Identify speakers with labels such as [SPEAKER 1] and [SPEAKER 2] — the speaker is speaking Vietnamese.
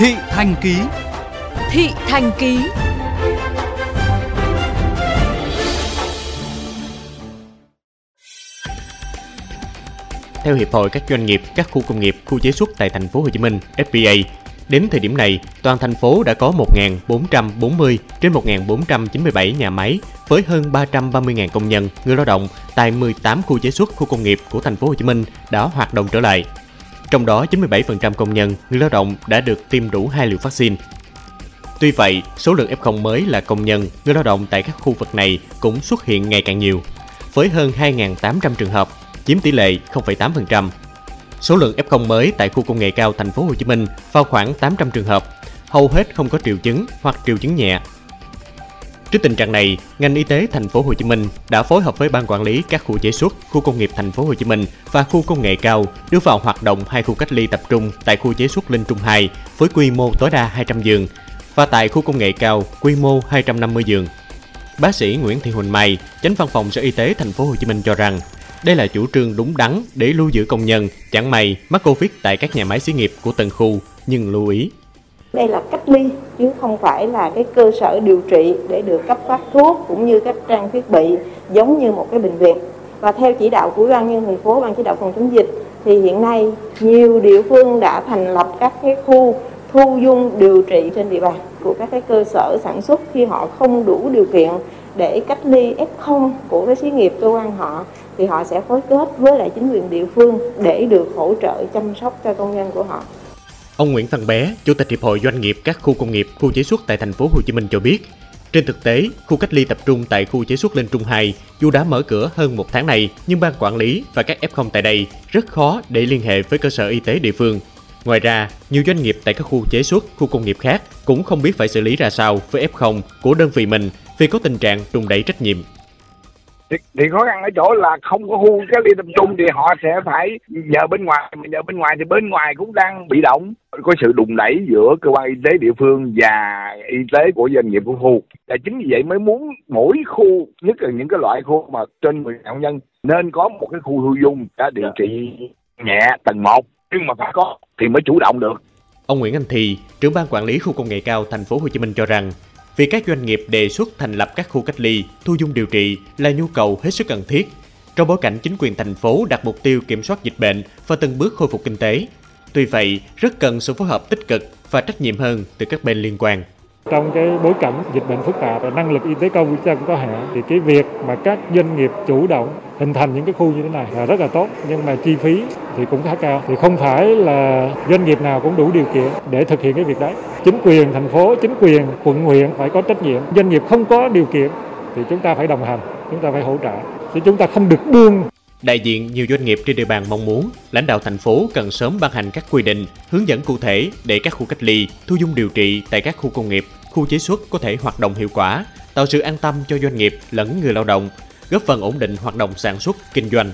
[SPEAKER 1] Thị Thành Ký
[SPEAKER 2] Thị Thành Ký
[SPEAKER 3] Theo Hiệp hội các doanh nghiệp, các khu công nghiệp, khu chế xuất tại thành phố Hồ Chí Minh (FPA), đến thời điểm này, toàn thành phố đã có 1.440 trên 1.497 nhà máy với hơn 330.000 công nhân, người lao động tại 18 khu chế xuất, khu công nghiệp của thành phố Hồ Chí Minh đã hoạt động trở lại. Trong đó 97% công nhân, người lao động đã được tiêm đủ hai liều vaccine. Tuy vậy, số lượng F0 mới là công nhân, người lao động tại các khu vực này cũng xuất hiện ngày càng nhiều, với hơn 2.800 trường hợp, chiếm tỷ lệ 0,8%. Số lượng F0 mới tại khu công nghệ cao thành phố Hồ Chí Minh vào khoảng 800 trường hợp, hầu hết không có triệu chứng hoặc triệu chứng nhẹ. Trước tình trạng này, ngành y tế thành phố Hồ Chí Minh đã phối hợp với ban quản lý các khu chế xuất, khu công nghiệp thành phố Hồ Chí Minh và khu công nghệ cao đưa vào hoạt động hai khu cách ly tập trung tại khu chế xuất Linh Trung 2 với quy mô tối đa 200 giường và tại khu công nghệ cao quy mô 250 giường. Bác sĩ Nguyễn Thị Huỳnh Mai, Chánh văn phòng Sở Y tế thành phố Hồ Chí Minh cho rằng đây là chủ trương đúng đắn để lưu giữ công nhân, chẳng may mắc Covid tại các nhà máy xí nghiệp của từng khu, nhưng lưu ý.
[SPEAKER 4] Đây là cách ly chứ không phải là cái cơ sở điều trị để được cấp phát thuốc cũng như các trang thiết bị giống như một cái bệnh viện. Và theo chỉ đạo của ban nhân thành phố, ban chỉ đạo phòng chống dịch thì hiện nay nhiều địa phương đã thành lập các cái khu thu dung điều trị trên địa bàn của các cái cơ sở sản xuất khi họ không đủ điều kiện để cách ly F0 của cái xí nghiệp cơ quan họ thì họ sẽ phối kết với lại chính quyền địa phương để được hỗ trợ chăm sóc cho công nhân của họ.
[SPEAKER 3] Ông Nguyễn Văn Bé, Chủ tịch Hiệp hội Doanh nghiệp các khu công nghiệp, khu chế xuất tại thành phố Hồ Chí Minh cho biết, trên thực tế, khu cách ly tập trung tại khu chế xuất Linh Trung 2 dù đã mở cửa hơn một tháng này, nhưng ban quản lý và các F0 tại đây rất khó để liên hệ với cơ sở y tế địa phương. Ngoài ra, nhiều doanh nghiệp tại các khu chế xuất, khu công nghiệp khác cũng không biết phải xử lý ra sao với F0 của đơn vị mình vì có tình trạng trùng đẩy trách nhiệm
[SPEAKER 5] thì, thì khó khăn ở chỗ là không có khu cách ly tập trung thì họ sẽ phải nhờ bên ngoài mà nhờ bên ngoài thì bên ngoài cũng đang bị động. Có sự đùng đẩy giữa cơ quan y tế địa phương và y tế của doanh nghiệp của khu. Là chính vì vậy mới muốn mỗi khu nhất là những cái loại khu mà trên 10 nạn nhân nên có một cái khu thu dung đã điều trị nhẹ tầng 1 nhưng mà phải có thì mới chủ động được.
[SPEAKER 3] Ông Nguyễn Anh Thì, trưởng ban quản lý khu công nghệ cao thành phố Hồ Chí Minh cho rằng vì các doanh nghiệp đề xuất thành lập các khu cách ly, thu dung điều trị là nhu cầu hết sức cần thiết. Trong bối cảnh chính quyền thành phố đặt mục tiêu kiểm soát dịch bệnh và từng bước khôi phục kinh tế. Tuy vậy, rất cần sự phối hợp tích cực và trách nhiệm hơn từ các bên liên quan.
[SPEAKER 6] Trong cái bối cảnh dịch bệnh phức tạp và năng lực y tế công của chúng ta cũng có hạn, thì cái việc mà các doanh nghiệp chủ động hình thành những cái khu như thế này là rất là tốt, nhưng mà chi phí thì cũng khá cao. Thì không phải là doanh nghiệp nào cũng đủ điều kiện để thực hiện cái việc đấy. Chính quyền thành phố, chính quyền quận, huyện phải có trách nhiệm. Doanh nghiệp không có điều kiện thì chúng ta phải đồng hành, chúng ta phải hỗ trợ. Chứ chúng ta không được buông
[SPEAKER 3] Đại diện nhiều doanh nghiệp trên địa bàn mong muốn lãnh đạo thành phố cần sớm ban hành các quy định, hướng dẫn cụ thể để các khu cách ly, thu dung điều trị tại các khu công nghiệp, khu chế xuất có thể hoạt động hiệu quả, tạo sự an tâm cho doanh nghiệp lẫn người lao động, góp phần ổn định hoạt động sản xuất, kinh doanh.